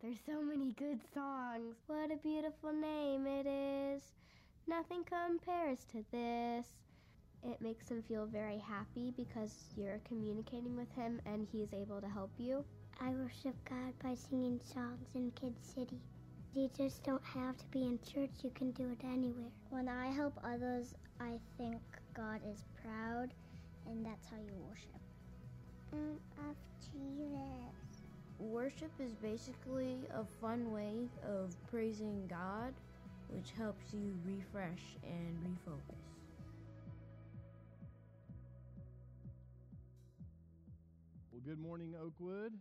there's so many good songs. What a beautiful name it is. Nothing compares to this. It makes him feel very happy because you're communicating with him and he's able to help you. I worship God by singing songs in Kid City. You just don't have to be in church, you can do it anywhere. When I help others, I think God is proud, and that's how you worship. Of Jesus. Worship is basically a fun way of praising God, which helps you refresh and refocus. Well, good morning, Oakwood.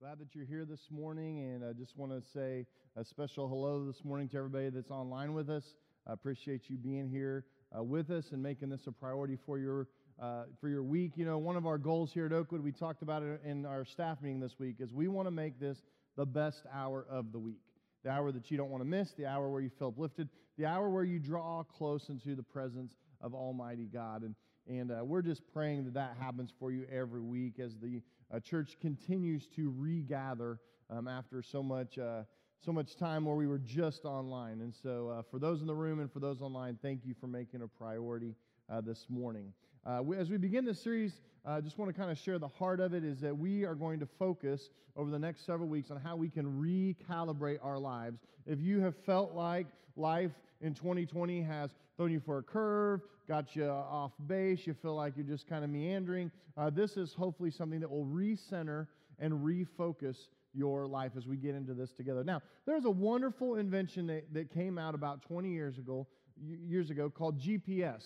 Glad that you're here this morning, and I just want to say a special hello this morning to everybody that's online with us. I appreciate you being here uh, with us and making this a priority for your uh, for your week. You know, one of our goals here at Oakwood, we talked about it in our staff meeting this week, is we want to make this the best hour of the week. The hour that you don't want to miss, the hour where you feel uplifted, the hour where you draw close into the presence of Almighty God. And, and uh, we're just praying that that happens for you every week as the uh, church continues to regather um, after so much, uh, so much time where we were just online. And so, uh, for those in the room and for those online, thank you for making a priority uh, this morning. Uh, we, as we begin this series, I uh, just want to kind of share the heart of it is that we are going to focus over the next several weeks on how we can recalibrate our lives. If you have felt like life in 2020 has thrown you for a curve, got you off base, you feel like you're just kind of meandering, uh, this is hopefully something that will recenter and refocus your life as we get into this together. Now, there's a wonderful invention that, that came out about 20 years ago, years ago called GPS.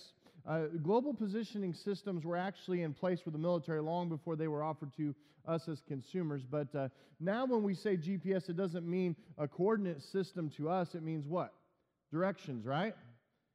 Uh, global positioning systems were actually in place for the military long before they were offered to us as consumers. But uh, now, when we say GPS, it doesn't mean a coordinate system to us. It means what? Directions, right?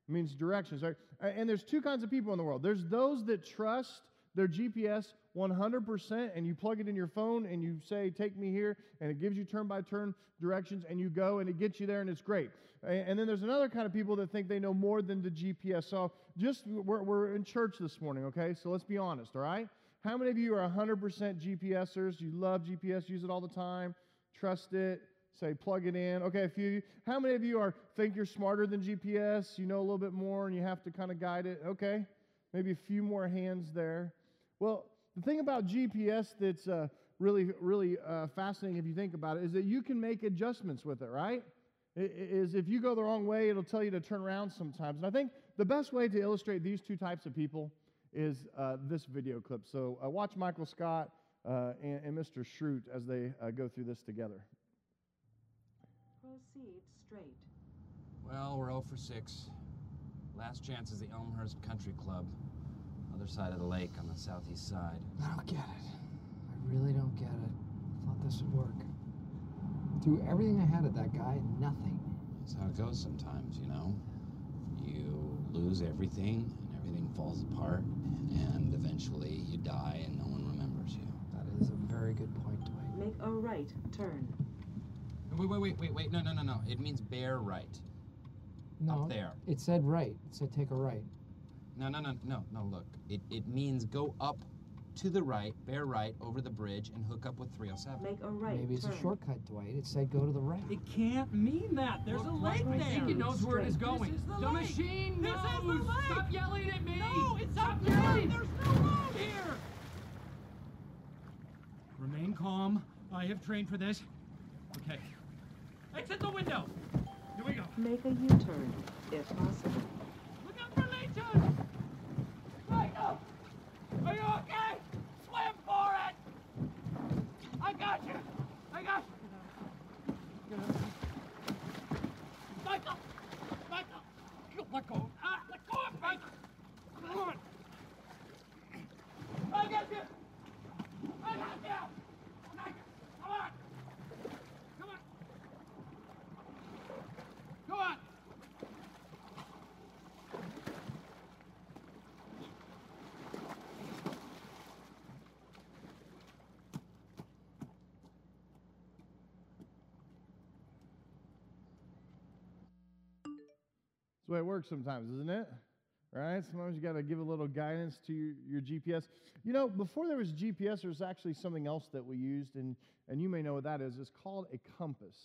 It means directions, right? And there's two kinds of people in the world. There's those that trust their GPS 100%, and you plug it in your phone and you say, Take me here, and it gives you turn by turn directions, and you go and it gets you there, and it's great. And then there's another kind of people that think they know more than the GPS. So just, we're, we're in church this morning, okay? So let's be honest, all right? How many of you are 100% GPSers? You love GPS, use it all the time, trust it? say plug it in okay a few how many of you are think you're smarter than gps you know a little bit more and you have to kind of guide it okay maybe a few more hands there well, the thing about GPS that's uh, really, really uh, fascinating if you think about it is that you can make adjustments with it, right? It is if you go the wrong way, it'll tell you to turn around sometimes. And I think the best way to illustrate these two types of people is uh, this video clip. So uh, watch Michael Scott uh, and, and, Mr. Schrute as they uh, go through this together. Proceed straight. Well, we're 0 for 6. Last chance is the Elmhurst Country Club. Other side of the lake on the southeast side. I don't get it. I really don't get it. I thought this would work. Threw everything I had at that guy, nothing. That's how it goes sometimes, you know? You lose everything, and everything falls apart, and eventually you die, and no one remembers you. That is a very good point, Dwight. Make a right turn. Wait, wait, wait, wait, wait. No, no, no, no. It means bear right. No, Up there. It said right. It said take a right. No, no, no, no, no, look. It, it means go up to the right, bear right, over the bridge, and hook up with 307. Make a right Maybe it's turn. a shortcut, Dwight. It said go to the right. It can't mean that. There's Look, a lake right there. there. I think it knows where it is going. This is the the lake. machine This is the lake. Stop yelling at me. No, it's Stop up there. yelling. There's no road here. Remain calm. I have trained for this. Okay. Exit the window. Here we go. Make a U-turn, if possible. Look out for leeches. Michael, are you okay? Swim for it. I got you. I got you. Michael! Michael! Let go. Ah, let go of me! Come on! I got you! I got you! Michael, come on! Come on! Go on! That's the way it works sometimes, isn't it? right? Sometimes you got to give a little guidance to your, your GPS. You know, before there was GPS, there was actually something else that we used, and, and you may know what that is. It's called a compass.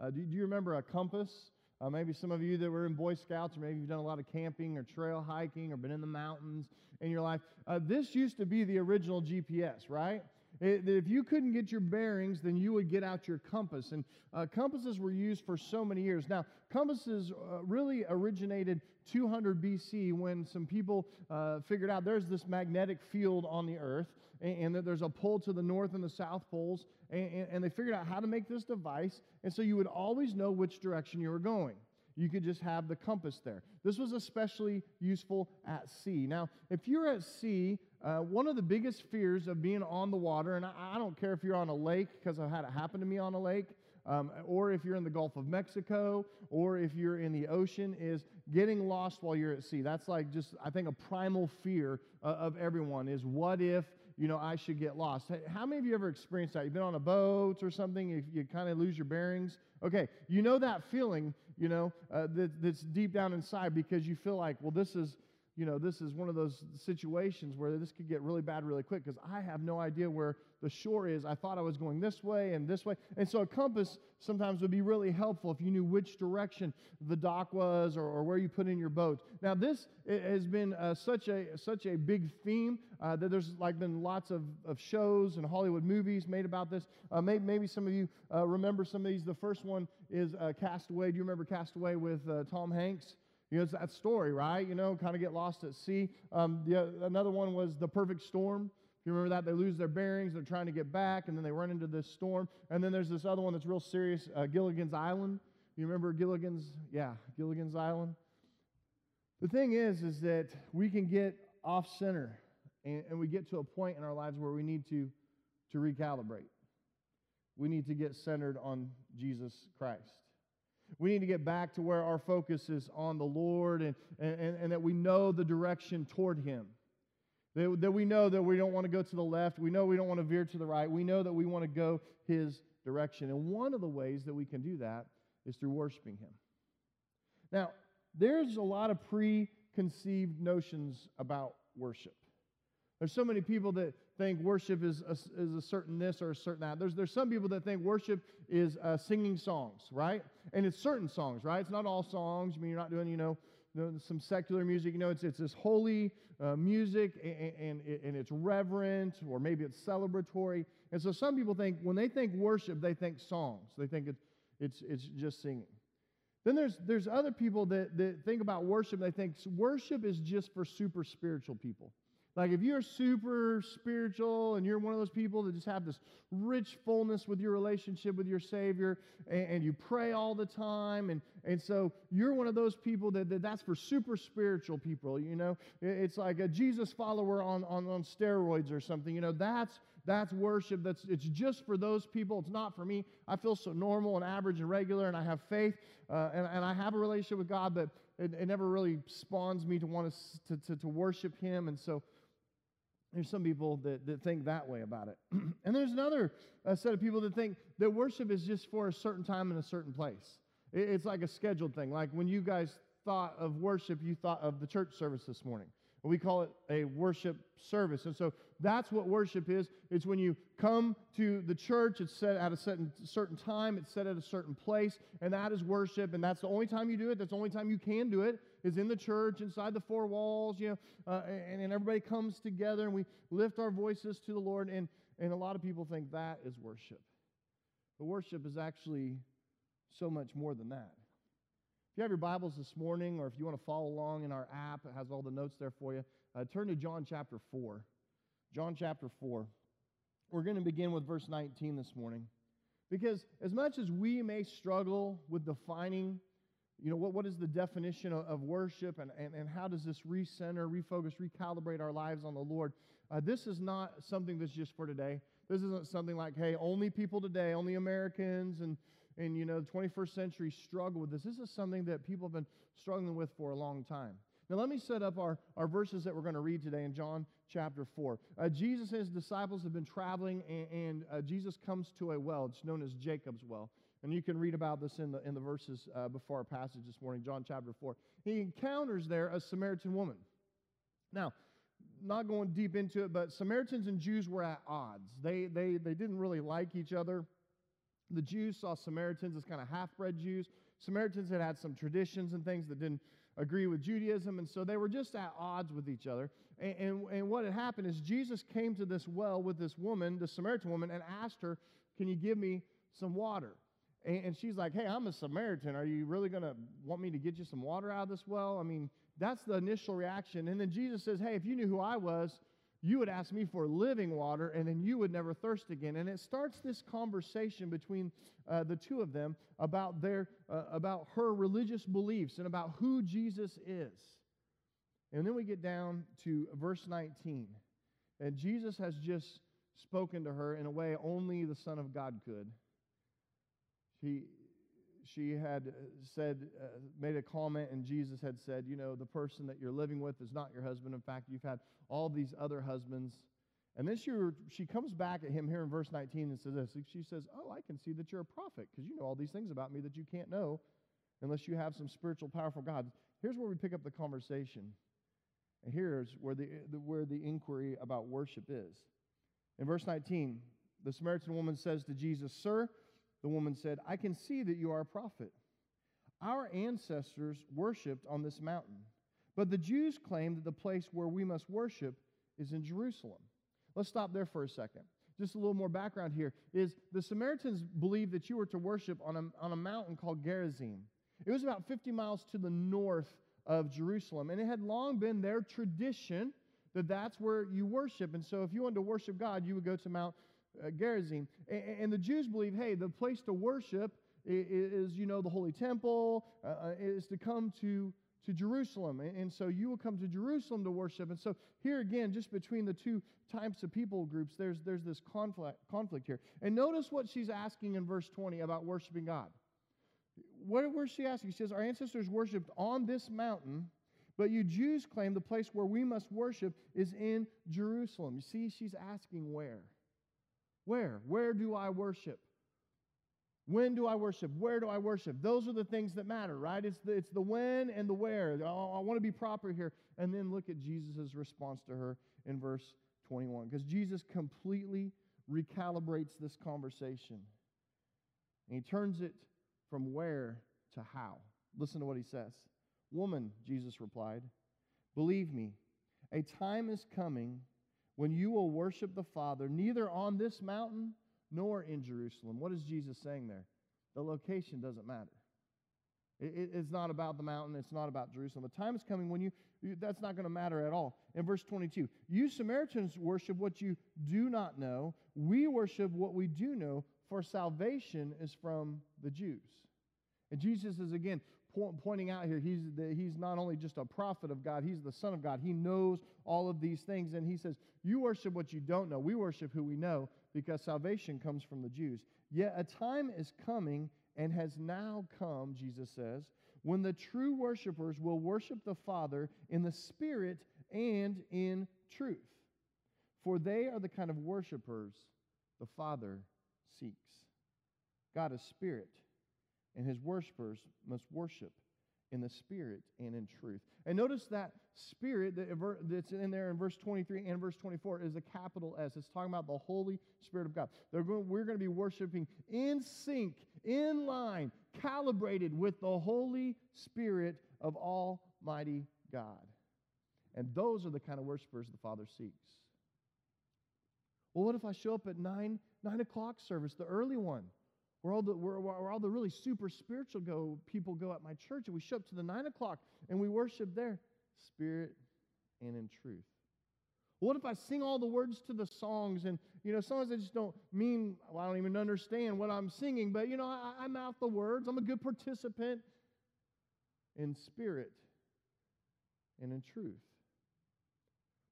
Uh, do, do you remember a compass? Uh, maybe some of you that were in Boy Scouts, or maybe you've done a lot of camping or trail hiking or been in the mountains in your life. Uh, this used to be the original GPS, right? It, if you couldn't get your bearings, then you would get out your compass. And uh, compasses were used for so many years. Now, compasses uh, really originated 200 BC when some people uh, figured out there's this magnetic field on the earth and, and that there's a pole to the north and the south poles. And, and, and they figured out how to make this device. And so you would always know which direction you were going you could just have the compass there. This was especially useful at sea. Now, if you're at sea, uh, one of the biggest fears of being on the water, and I, I don't care if you're on a lake because I've had it happen to me on a lake, um, or if you're in the Gulf of Mexico, or if you're in the ocean, is getting lost while you're at sea. That's like just, I think, a primal fear uh, of everyone is what if you know, I should get lost. How many of you ever experienced that? You've been on a boat or something, you, you kind of lose your bearings. Okay, you know that feeling, you know, uh, that, that's deep down inside because you feel like, well, this is, you know, this is one of those situations where this could get really bad really quick because I have no idea where the shore is. I thought I was going this way and this way. And so a compass sometimes would be really helpful if you knew which direction the dock was or, or where you put in your boat. Now, this has been uh, such, a, such a big theme uh, that there's like been lots of, of shows and Hollywood movies made about this. Uh, maybe, maybe some of you uh, remember some of these. The first one is uh, Castaway. Do you remember Castaway with uh, Tom Hanks? You know, it's that story, right? You know, kind of get lost at sea. Um, the, another one was The Perfect Storm. If you remember that, they lose their bearings, they're trying to get back, and then they run into this storm. And then there's this other one that's real serious, uh, Gilligan's Island. You remember Gilligan's? Yeah, Gilligan's Island. The thing is, is that we can get off center, and, and we get to a point in our lives where we need to, to recalibrate. We need to get centered on Jesus Christ. We need to get back to where our focus is on the Lord and, and, and that we know the direction toward Him. That, that we know that we don't want to go to the left. We know we don't want to veer to the right. We know that we want to go His direction. And one of the ways that we can do that is through worshiping Him. Now, there's a lot of preconceived notions about worship. There's so many people that think worship is a, is a certain this or a certain that. There's, there's some people that think worship is uh, singing songs, right? And it's certain songs, right? It's not all songs. I mean, you're not doing, you know, some secular music. You know, it's, it's this holy uh, music and, and, and it's reverent or maybe it's celebratory. And so some people think when they think worship, they think songs. They think it's, it's, it's just singing. Then there's, there's other people that, that think about worship, they think worship is just for super spiritual people. Like if you're super spiritual and you're one of those people that just have this rich fullness with your relationship with your Savior and, and you pray all the time, and, and so you're one of those people that, that that's for super spiritual people, you know? It's like a Jesus follower on, on, on steroids or something, you know? That's that's worship. That's it's just for those people. It's not for me. I feel so normal and average and regular, and I have faith, uh, and, and I have a relationship with God, but it, it never really spawns me to want to, to, to worship Him. And so there's some people that, that think that way about it. and there's another uh, set of people that think that worship is just for a certain time in a certain place. It, it's like a scheduled thing. Like when you guys thought of worship, you thought of the church service this morning. We call it a worship service. And so that's what worship is. It's when you come to the church, it's set at a certain, certain time, it's set at a certain place, and that is worship. And that's the only time you do it. That's the only time you can do it is in the church, inside the four walls, you know, uh, and, and everybody comes together and we lift our voices to the Lord. And, and a lot of people think that is worship. But worship is actually so much more than that. You have your Bibles this morning, or if you want to follow along in our app, it has all the notes there for you. Uh, turn to John chapter 4. John chapter 4. We're going to begin with verse 19 this morning. Because as much as we may struggle with defining you know, what, what is the definition of, of worship and, and, and how does this recenter, refocus, recalibrate our lives on the Lord? Uh, this is not something that's just for today. This isn't something like, hey, only people today, only Americans and, and you know, the 21st century struggle with this. This is something that people have been struggling with for a long time. Now, let me set up our, our verses that we're going to read today in John chapter 4. Uh, Jesus and his disciples have been traveling, and, and uh, Jesus comes to a well. It's known as Jacob's well. And you can read about this in the, in the verses uh, before our passage this morning, John chapter 4. He encounters there a Samaritan woman. Now, not going deep into it, but Samaritans and Jews were at odds. They, they, they didn't really like each other. The Jews saw Samaritans as kind of half bred Jews. Samaritans had had some traditions and things that didn't agree with Judaism, and so they were just at odds with each other. And, and, and what had happened is Jesus came to this well with this woman, the Samaritan woman, and asked her, Can you give me some water? And, and she's like, Hey, I'm a Samaritan. Are you really going to want me to get you some water out of this well? I mean, that's the initial reaction. And then Jesus says, Hey, if you knew who I was, you would ask me for living water, and then you would never thirst again. And it starts this conversation between uh, the two of them about their uh, about her religious beliefs and about who Jesus is. And then we get down to verse 19, and Jesus has just spoken to her in a way only the Son of God could. She she had uh, said, uh, made a comment, and Jesus had said, You know, the person that you're living with is not your husband. In fact, you've had all these other husbands. And then she, she comes back at him here in verse 19 and says this. She says, Oh, I can see that you're a prophet because you know all these things about me that you can't know unless you have some spiritual, powerful God. Here's where we pick up the conversation. And here's where the, the, where the inquiry about worship is. In verse 19, the Samaritan woman says to Jesus, Sir, the woman said, I can see that you are a prophet. Our ancestors worshipped on this mountain, but the Jews claim that the place where we must worship is in Jerusalem. Let's stop there for a second. Just a little more background here is the Samaritans believed that you were to worship on a, on a mountain called Gerizim. It was about 50 miles to the north of Jerusalem, and it had long been their tradition that that's where you worship. And so if you wanted to worship God, you would go to Mount uh, Gerizim. And, and, the Jews believe, hey, the place to worship is, is you know, the Holy Temple, uh, uh, is to come to, to Jerusalem. And, and, so you will come to Jerusalem to worship. And so here again, just between the two types of people groups, there's, there's this conflict, conflict here. And notice what she's asking in verse 20 about worshiping God. What, where's she asking? She says, Our ancestors worshiped on this mountain. But you Jews claim the place where we must worship is in Jerusalem. You see, she's asking where. Where? Where do I worship? When do I worship? Where do I worship? Those are the things that matter, right? It's the, it's the when and the where. Oh, I want to be proper here. And then look at Jesus' response to her in verse 21. Because Jesus completely recalibrates this conversation. And he turns it from where to how. Listen to what he says. Woman, Jesus replied, believe me, a time is coming when you will worship the Father neither on this mountain nor in Jerusalem. What is Jesus saying there? The location doesn't matter. It, it, it's not about the mountain. It's not about Jerusalem. The time is coming when you that's not going to matter at all. In verse 22, you Samaritans worship what you do not know. We worship what we do know, for salvation is from the Jews. And Jesus is again pointing out here, he's, the, he's not only just a prophet of God, he's the Son of God. He knows all of these things. And he says, You worship what you don't know. We worship who we know because salvation comes from the Jews. Yet a time is coming and has now come, Jesus says, when the true worshipers will worship the Father in the Spirit and in truth. For they are the kind of worshipers the Father seeks. God is spirit and his worshipers must worship in the spirit and in truth. And notice that spirit that's in there in verse 23 and verse 24 is a capital S. It's talking about the Holy Spirit of God. Going, we're going to be worshiping in sync, in line, calibrated with the Holy Spirit of Almighty God. And those are the kind of worshipers the Father seeks. Well, what if I show up at 9, 9 o'clock service, the early one? Where all the, where, where all the really super spiritual go, people go at my church, and we show up to the 9 o'clock and we worship there, spirit and in truth. What if I sing all the words to the songs and, you know, sometimes I just don't mean, well, I don't even understand what I'm singing, but, you know, I, I mouth the words. I'm a good participant in spirit and in truth.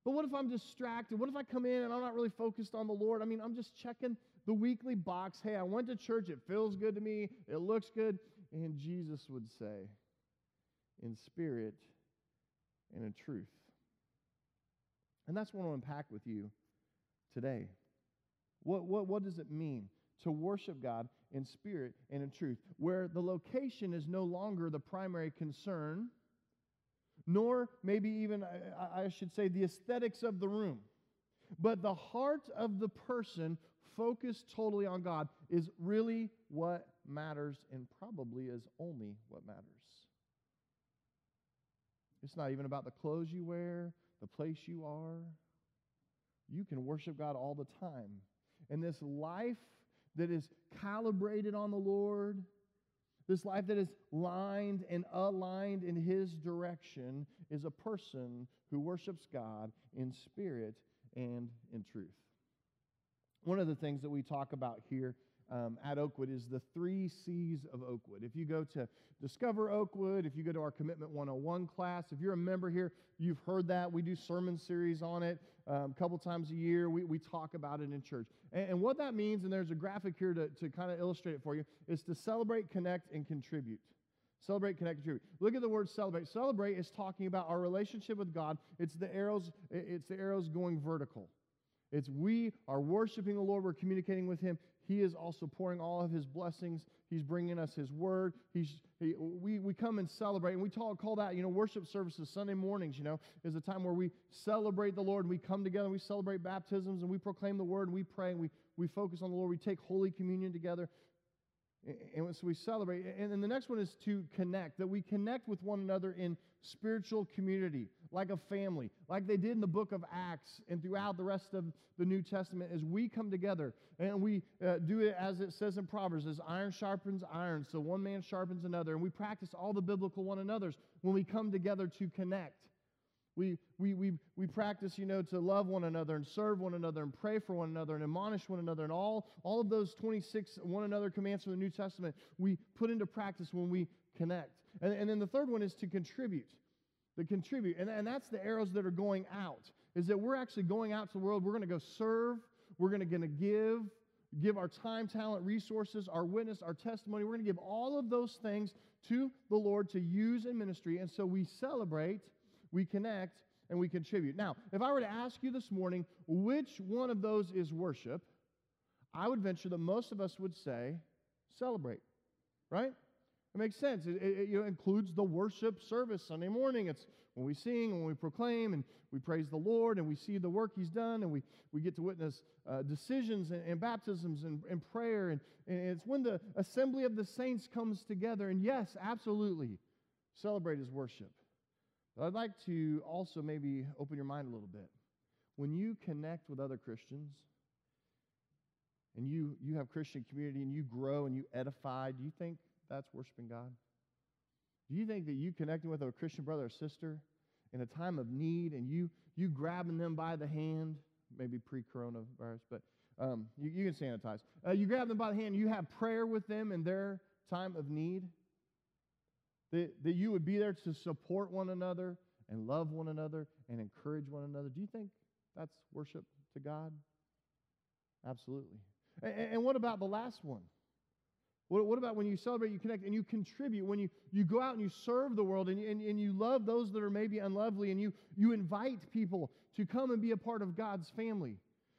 But what if I'm distracted? What if I come in and I'm not really focused on the Lord? I mean, I'm just checking the weekly box. Hey, I went to church. It feels good to me. It looks good. And Jesus would say, in spirit and in truth. And that's what I want to unpack with you today. What, what, what does it mean to worship God in spirit and in truth, where the location is no longer the primary concern, nor maybe even, I, I should say, the aesthetics of the room. But the heart of the person focused totally on God is really what matters and probably is only what matters. It's not even about the clothes you wear, the place you are. You can worship God all the time. And this life that is calibrated on the Lord, this life that is lined and aligned in His direction, is a person who worships God in spirit and in truth. One of the things that we talk about here um, at Oakwood is the three C's of Oakwood. If you go to Discover Oakwood, if you go to our Commitment 101 class, if you're a member here, you've heard that. We do sermon series on it um, a couple times a year. We, we talk about it in church. And, and what that means, and there's a graphic here to, to kind of illustrate it for you, is to celebrate, connect, and contribute. Celebrate, connect, contribute. Look at the word celebrate. Celebrate is talking about our relationship with God. It's the arrows, it's the arrows going vertical. It's we are worshiping the Lord, we're communicating with Him. He is also pouring all of His blessings. He's bringing us His word. He's, he, we, we come and celebrate, and we talk, call that, you know, worship services, Sunday mornings, you know, is a time where we celebrate the Lord, and we come together, and we celebrate baptisms, and we proclaim the word, and we pray, and we, we focus on the Lord. We take Holy Communion together. And so we celebrate. And then the next one is to connect, that we connect with one another in spiritual community, like a family, like they did in the book of Acts and throughout the rest of the New Testament, as we come together and we uh, do it as it says in Proverbs, as iron sharpens iron, so one man sharpens another. And we practice all the biblical one another's when we come together to connect. We, we, we, we practice, you know, to love one another and serve one another and pray for one another and admonish one another. And all, all of those 26 one another commands from the New Testament we put into practice when we connect. And, and then the third one is to contribute. To contribute. And, and that's the arrows that are going out, is that we're actually going out to the world. We're going to go serve. We're going to give, give our time, talent, resources, our witness, our testimony. We're going to give all of those things to the Lord to use in ministry. And so we celebrate – we connect, and we contribute. Now, if I were to ask you this morning, which one of those is worship, I would venture that most of us would say celebrate, right? It makes sense. It, it, it, includes the worship service Sunday morning. It's when we sing, and we proclaim, and we praise the Lord, and we see the work He's done, and we, we get to witness uh, decisions and, and, baptisms and, and prayer. And, and it's when the assembly of the saints comes together. And yes, absolutely, celebrate His worship. I'd like to also maybe open your mind a little bit. When you connect with other Christians and you, you have Christian community and you grow and you edify, do you think that's worshiping God? Do you think that you connecting with a Christian brother or sister in a time of need and you, you grabbing them by the hand, maybe pre coronavirus, but um, you, you, can sanitize. Uh, you grab them by the hand, you have prayer with them in their time of need. That, that you would be there to support one another and love one another and encourage one another. Do you think that's worship to God? Absolutely. And, and what about the last one? What, what, about when you celebrate, you connect, and you contribute? When you, you go out and you serve the world and, and, and you love those that are maybe unlovely and you, you invite people to come and be a part of God's family.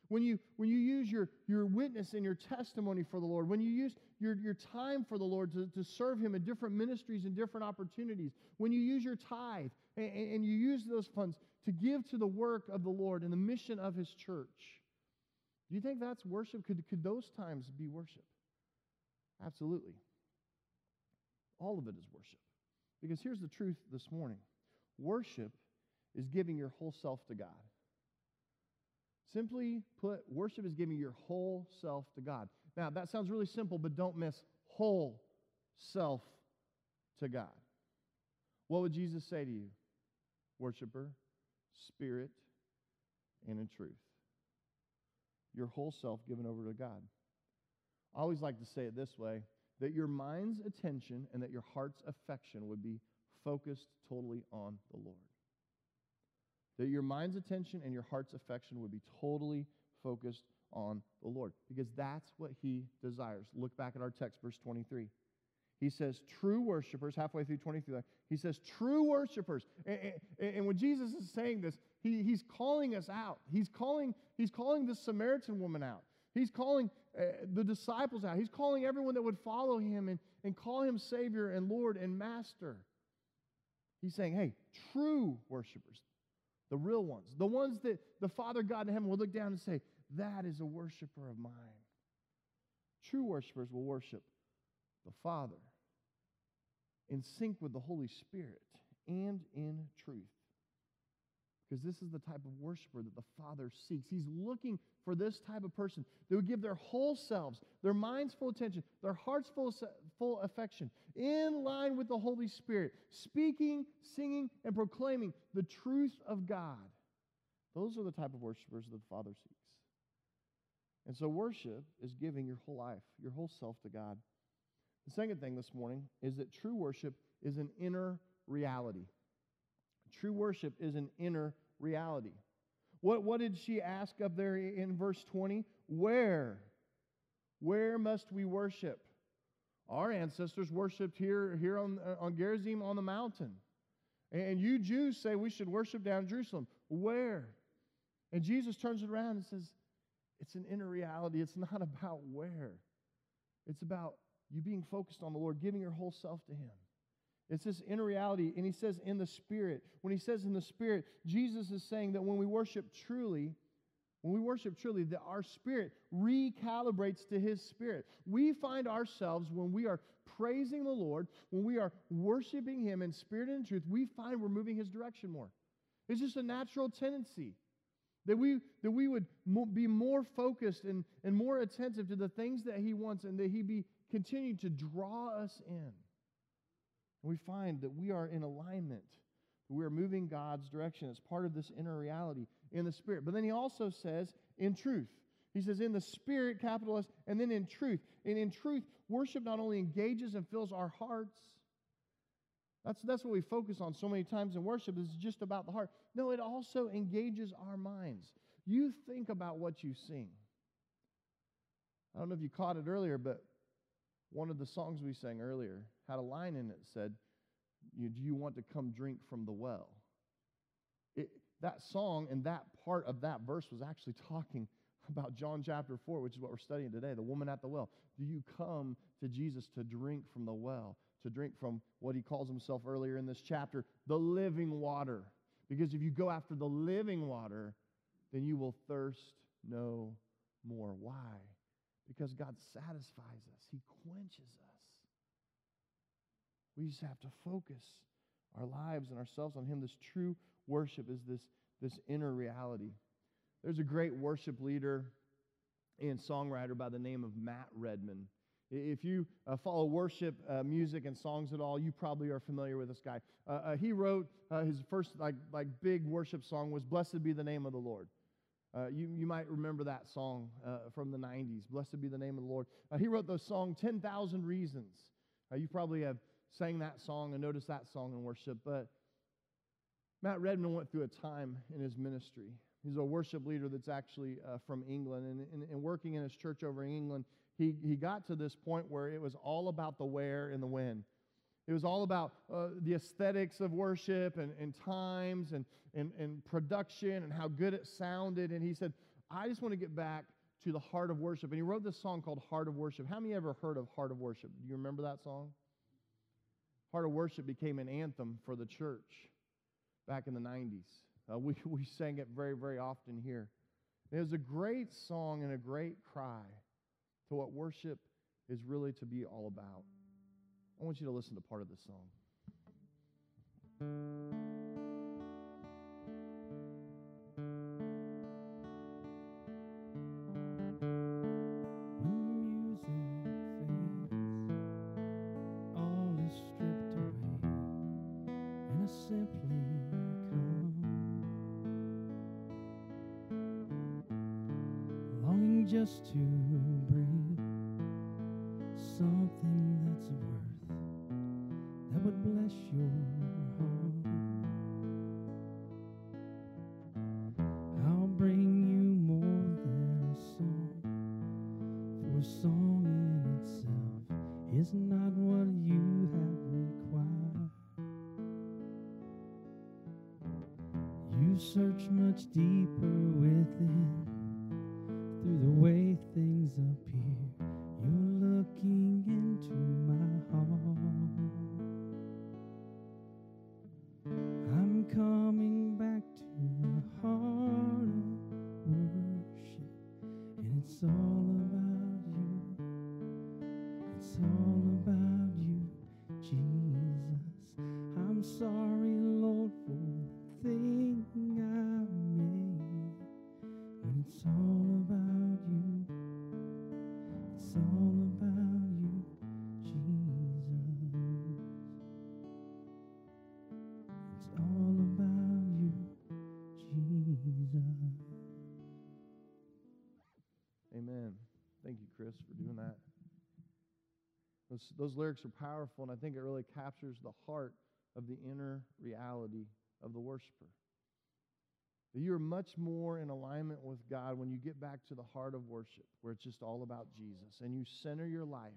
When you, when you use your, your witness and your testimony for the Lord, when you use your, your time for the Lord to, to serve Him in different ministries and different opportunities, when you use your tithe and, and you use those funds to give to the work of the Lord and the mission of His church, do you think that's worship? Could, could those times be worship? Absolutely. All of it is worship. Because here's the truth this morning worship is giving your whole self to God. Simply put, worship is giving your whole self to God. Now, that sounds really simple, but don't miss whole self to God. What would Jesus say to you? Worshiper, spirit, and in truth. Your whole self given over to God. I always like to say it this way that your mind's attention and that your heart's affection would be focused totally on the Lord. That your mind's attention and your heart's affection would be totally focused on the Lord because that's what he desires. Look back at our text, verse 23. He says, true worshipers, halfway through 23, he says, true worshipers. And, and, and, when Jesus is saying this, he, he's calling us out. He's calling, he's calling this Samaritan woman out. He's calling uh, the disciples out. He's calling everyone that would follow him and, and call him Savior and Lord and Master. He's saying, hey, true worshipers, the real ones, the ones that the Father God in heaven will look down and say, that is a worshiper of mine. True worshipers will worship the Father in sync with the Holy Spirit and in truth. Because this is the type of worshiper that the Father seeks. He's looking for this type of person that would give their whole selves, their minds full attention, their hearts full, full affection, in line with the Holy Spirit, speaking, singing, and proclaiming the truth of God. Those are the type of worshipers that the Father seeks. And so, worship is giving your whole life, your whole self to God. The second thing this morning is that true worship is an inner reality. True worship is an inner reality. What, what did she ask up there in verse 20? Where? Where must we worship? Our ancestors worshiped here, here on, uh, on Gerizim on the mountain. And you Jews say we should worship down in Jerusalem. Where? And Jesus turns it around and says, It's an inner reality. It's not about where, it's about you being focused on the Lord, giving your whole self to Him. It's this inner reality, and he says in the Spirit. When he says in the Spirit, Jesus is saying that when we worship truly, when we worship truly, that our spirit recalibrates to his spirit. We find ourselves when we are praising the Lord, when we are worshiping him in spirit and in truth, we find we're moving his direction more. It's just a natural tendency that we, that we would be more focused and, and more attentive to the things that he wants and that he be continuing to draw us in. And we find that we are in alignment. We are moving God's direction. It's part of this inner reality in the Spirit. But then he also says, in truth. He says, in the Spirit, capital S, and then in truth. And in truth, worship not only engages and fills our hearts. That's, that's what we focus on so many times in worship, is just about the heart. No, it also engages our minds. You think about what you sing. I don't know if you caught it earlier, but one of the songs we sang earlier had a line in it that said, Do you want to come drink from the well? That song and that part of that verse was actually talking about John chapter 4, which is what we're studying today, the woman at the well. Do you come to Jesus to drink from the well, to drink from what he calls himself earlier in this chapter, the living water? Because if you go after the living water, then you will thirst no more. Why? Because God satisfies us, He quenches us. We just have to focus our lives and ourselves on Him. This true worship is this, this inner reality. There's a great worship leader and songwriter by the name of Matt Redman. If you uh, follow worship uh, music and songs at all, you probably are familiar with this guy. Uh, uh he wrote uh, his first like, like big worship song was "Blessed Be the Name of the Lord." Uh, you, you might remember that song from the 90s. Blessed be the name of the Lord. he wrote the song 10,000 Reasons. you probably have sang that song and noticed that song in worship. But Matt Redman went through a time in his ministry. He's a worship leader that's actually uh, from England. And, and, and, working in his church over in England, he, he got to this point where it was all about the where and the when. It was all about uh, the aesthetics of worship and, and times and, and, and production and how good it sounded. And he said, I just want to get back to the heart of worship. And he wrote this song called Heart of Worship. How many ever heard of Heart of Worship? Do you remember that song? Heart of Worship became an anthem for the church back in the 90s. Uh, we, we sang it very, very often here. It was a great song and a great cry to what worship is really to be all about. I want you to listen to part of this song. search much deeper within through the way things appear. You're looking into Those, lyrics are powerful, and I think it really captures the heart of the inner reality of the worshiper. That you are much more in alignment with God when you get back to the heart of worship, where it's just all about Jesus, and you center your life,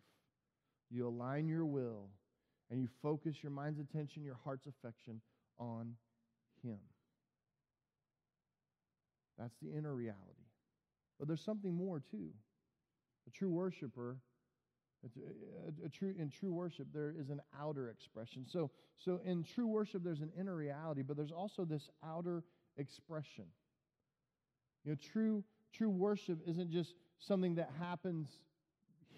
you align your will, and you focus your mind's attention, your heart's affection on Him. That's the inner reality. But there's something more too. A true worshiper, a, a, uh, uh, a true in true worship, there is an outer expression. So, so in true worship, there's an inner reality, but there's also this outer expression. You know, true true worship isn't just something that happens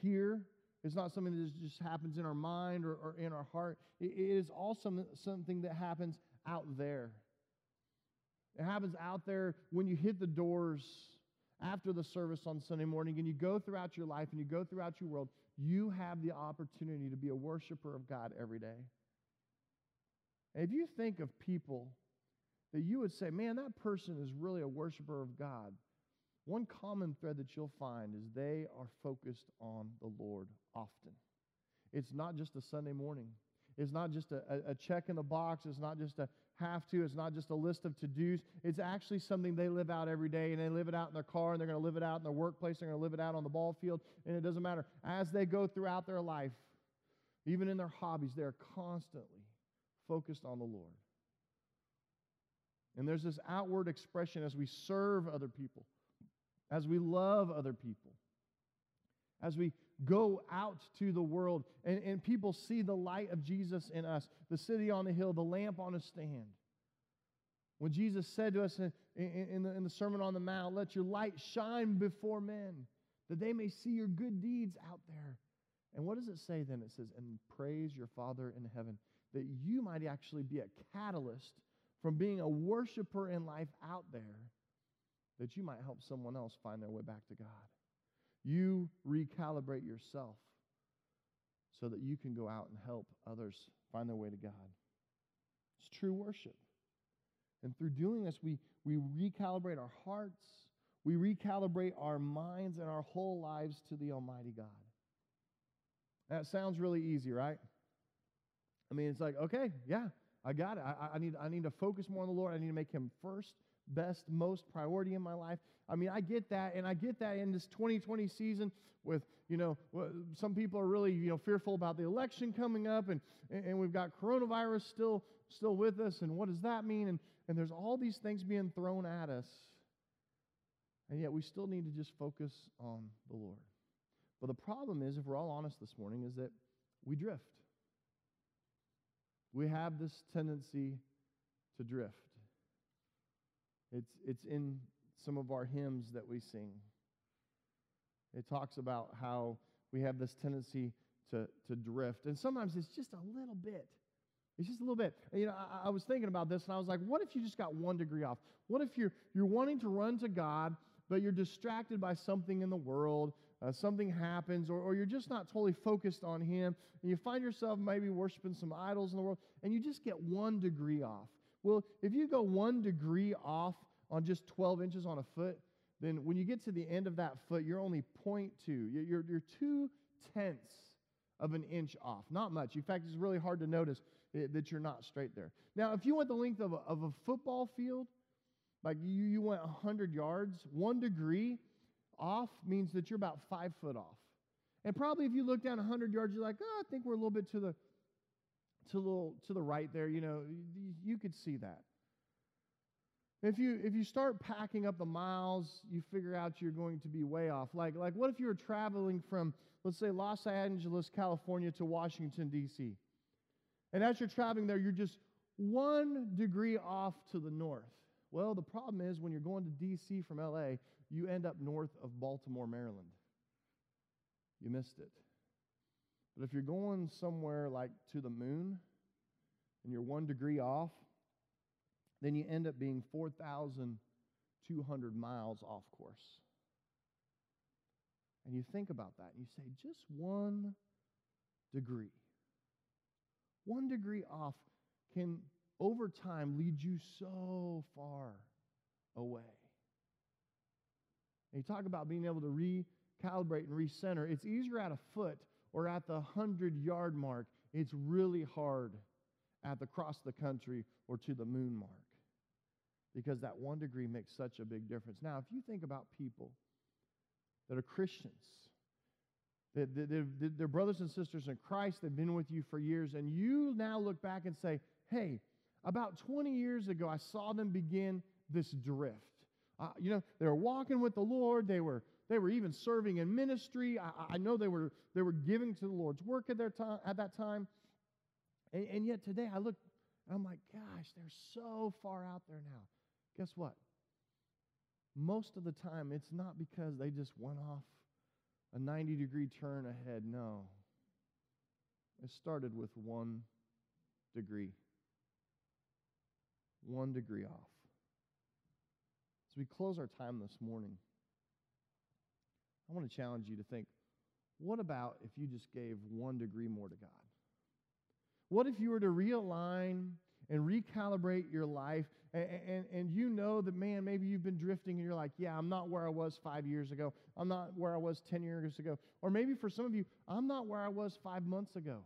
here. It's not something that just happens in our mind or, or in our heart. It, it is also something that happens out there. It happens out there when you hit the doors after the service on Sunday morning and you go throughout your life and you go throughout your world. You have the opportunity to be a worshiper of God every day. And if you think of people that you would say, man, that person is really a worshiper of God, one common thread that you'll find is they are focused on the Lord often. It's not just a Sunday morning. It's not just a, a, check in the box. It's not just a have to. It's not just a list of to dos. It's actually something they live out every day, and they live it out in their car, and they're going to live it out in their workplace. They're going to live it out on the ball field, and it doesn't matter. As they go throughout their life, even in their hobbies, they're constantly focused on the Lord. And there's this outward expression as we serve other people, as we love other people, as we go out to the world and, and people see the light of Jesus in us, the city on the hill, the lamp on a stand. When Jesus said to us in, in, the, in the Sermon on the Mount, let your light shine before men, that they may see your good deeds out there. And what does it say then? It says, and praise your Father in heaven, that you might actually be a catalyst from being a worshiper in life out there, that you might help someone else find their way back to God. You recalibrate yourself so that you can go out and help others find their way to God. It's true worship. And through doing this, we, we recalibrate our hearts, we recalibrate our minds and our whole lives to the Almighty God. That sounds really easy, right? I mean, it's like, okay, yeah, I got it. I, I, need, I need to focus more on the Lord. I need to make Him first, best, most priority in my life. I mean, I get that, and I get that in this 2020 season with, you know, some people are really, you know, fearful about the election coming up, and, and we've got coronavirus still, still with us, and what does that mean? And, and there's all these things being thrown at us, and yet we still need to just focus on the Lord. But the problem is, if we're all honest this morning, is that we drift. We have this tendency to drift. It's, it's in some of our hymns that we sing. It talks about how we have this tendency to, to drift. And sometimes it's just a little bit. It's just a little bit. You know, I, I, was thinking about this and I was like, what if you just got one degree off? What if you're, you're wanting to run to God, but you're distracted by something in the world? Uh, something happens, or, or you're just not totally focused on Him, and you find yourself maybe worshiping some idols in the world, and you just get one degree off. Well, if you go one degree off on just 12 inches on a foot, then when you get to the end of that foot, you're only 0.2. You're, you're, two tenths of an inch off. Not much. In fact, it's really hard to notice that you're not straight there. Now, if you went the length of a, of a football field, like you, you went 100 yards, one degree off means that you're about five foot off. And probably if you look down 100 yards, you're like, oh, I think we're a little bit to the, to, little, to the right there. You know, you could see that. If you if you start packing up the miles, you figure out you're going to be way off. Like like what if you were traveling from let's say Los Angeles, California to Washington D.C. And as you're traveling there, you're just 1 degree off to the north. Well, the problem is when you're going to D.C. from LA, you end up north of Baltimore, Maryland. You missed it. But if you're going somewhere like to the moon and you're one degree off, then you end up being 4,200 miles off course. And you think about that and you say, just one degree. One degree off can, over time, lead you so far away. And you talk about being able to recalibrate and recenter. It's easier at a foot or at the 100 yard mark. It's really hard at the cross the country or to the moon mark because that one degree makes such a big difference. Now, if you think about people that are Christians, that, they're brothers and sisters in Christ, they've been with you for years, and you now look back and say, hey, about 20 years ago, I saw them begin this drift. Uh, you know, they were walking with the Lord. They were they were even serving in ministry. I, I know they were they were giving to the Lord's work at their time at that time. And, and yet today I look and I'm like, gosh, they're so far out there now. Guess what? Most of the time, it's not because they just went off a 90 degree turn ahead. No. It started with one degree. One degree off. As we close our time this morning, I want to challenge you to think what about if you just gave one degree more to God? What if you were to realign and recalibrate your life and, and, and, you know that, man, maybe you've been drifting and you're like, yeah, I'm not where I was five years ago. I'm not where I was 10 years ago. Or maybe for some of you, I'm not where I was five months ago.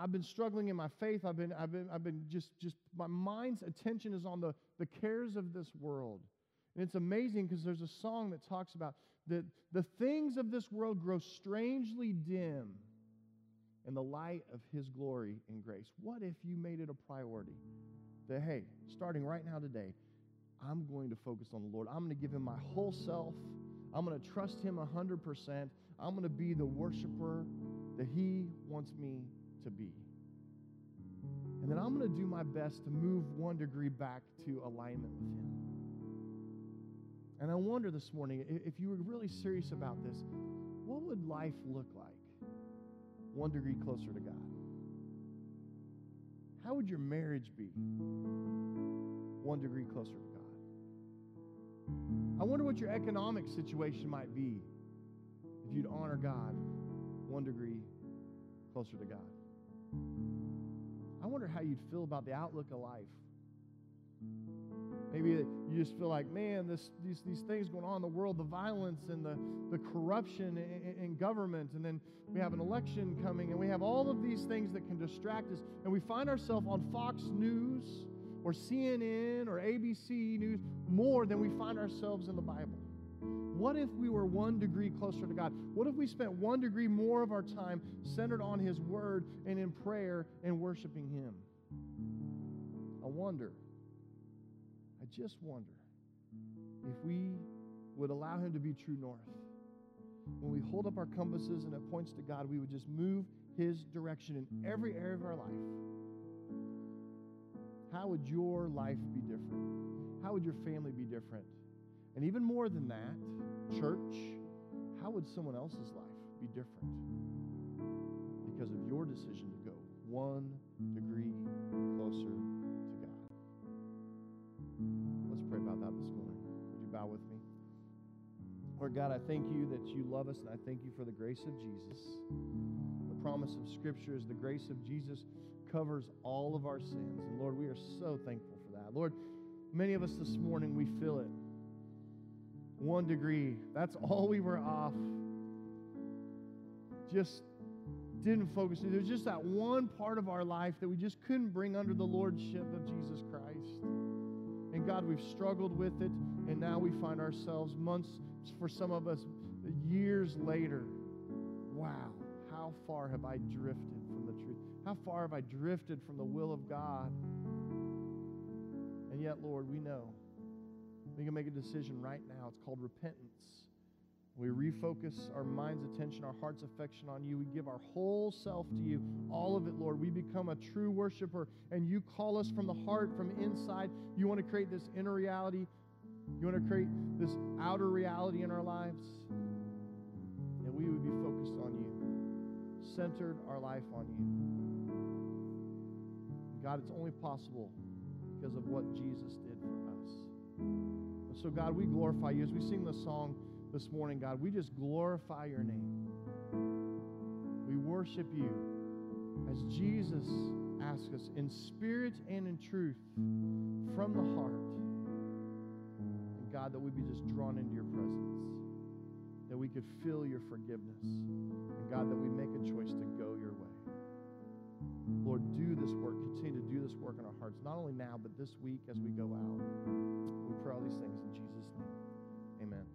I've been struggling in my faith. I've been, I've been, I've been just, just, my mind's attention is on the, the cares of this world. And it's amazing because there's a song that talks about that the things of this world grow strangely dim in the light of His glory and grace. What if you made it a priority that, hey, starting right now today, I'm going to focus on the Lord. I'm going to give Him my whole self. I'm going to trust Him 100%. I'm going to be the worshiper that He wants me to be. And then I'm going to do my best to move one degree back to alignment with Him. And I wonder this morning if you were really serious about this, what would life look like one degree closer to God? How would your marriage be one degree closer to God? I wonder what your economic situation might be if you'd honor God one degree closer to God. I wonder how you'd feel about the outlook of life. Maybe you just feel like, man, this, these, these things going on in the world, the violence and the, the corruption in, in government, and then we have an election coming, and we have all of these things that can distract us, and we find ourselves on Fox News or CNN or ABC News more than we find ourselves in the Bible. What if we were one degree closer to God? What if we spent one degree more of our time centered on His Word and in prayer and worshiping Him? I wonder I just wonder if we would allow Him to be true north. When we hold up our compasses and it points to God, we would just move His direction in every area of our life. How would your life be different? How would your family be different? And even more than that, church, how would someone else's life be different because of your decision to go one degree Lord God, I thank you that you love us, and I thank you for the grace of Jesus. The promise of Scripture is the grace of Jesus covers all of our sins. And Lord, we are so thankful for that. Lord, many of us this morning, we feel it. One degree. That's all we were off. Just didn't focus. There's just that one part of our life that we just couldn't bring under the lordship of Jesus Christ. And God, we've struggled with it, and now we find ourselves months, for some of us, years later. Wow, how far have I drifted from the truth? How far have I drifted from the will of God? And yet, Lord, we know we can make a decision right now. It's called repentance. We refocus our mind's attention, our heart's affection on you. We give our whole self to you, all of it, Lord. We become a true worshiper, and you call us from the heart, from inside. You want to create this inner reality You want to create this outer reality in our lives? That we would be focused on you, centered our life on you. God, it's only possible because of what Jesus did for us. And so, God, we glorify you. As we sing this song this morning, God, we just glorify your name. We worship you as Jesus asks us in spirit and in truth from the heart. God, that we'd be just drawn into your presence, that we could feel your forgiveness. And God, that we make a choice to go your way. Lord, do this work. Continue to do this work in our hearts, not only now, but this week as we go out. We pray all these things in Jesus' name. Amen.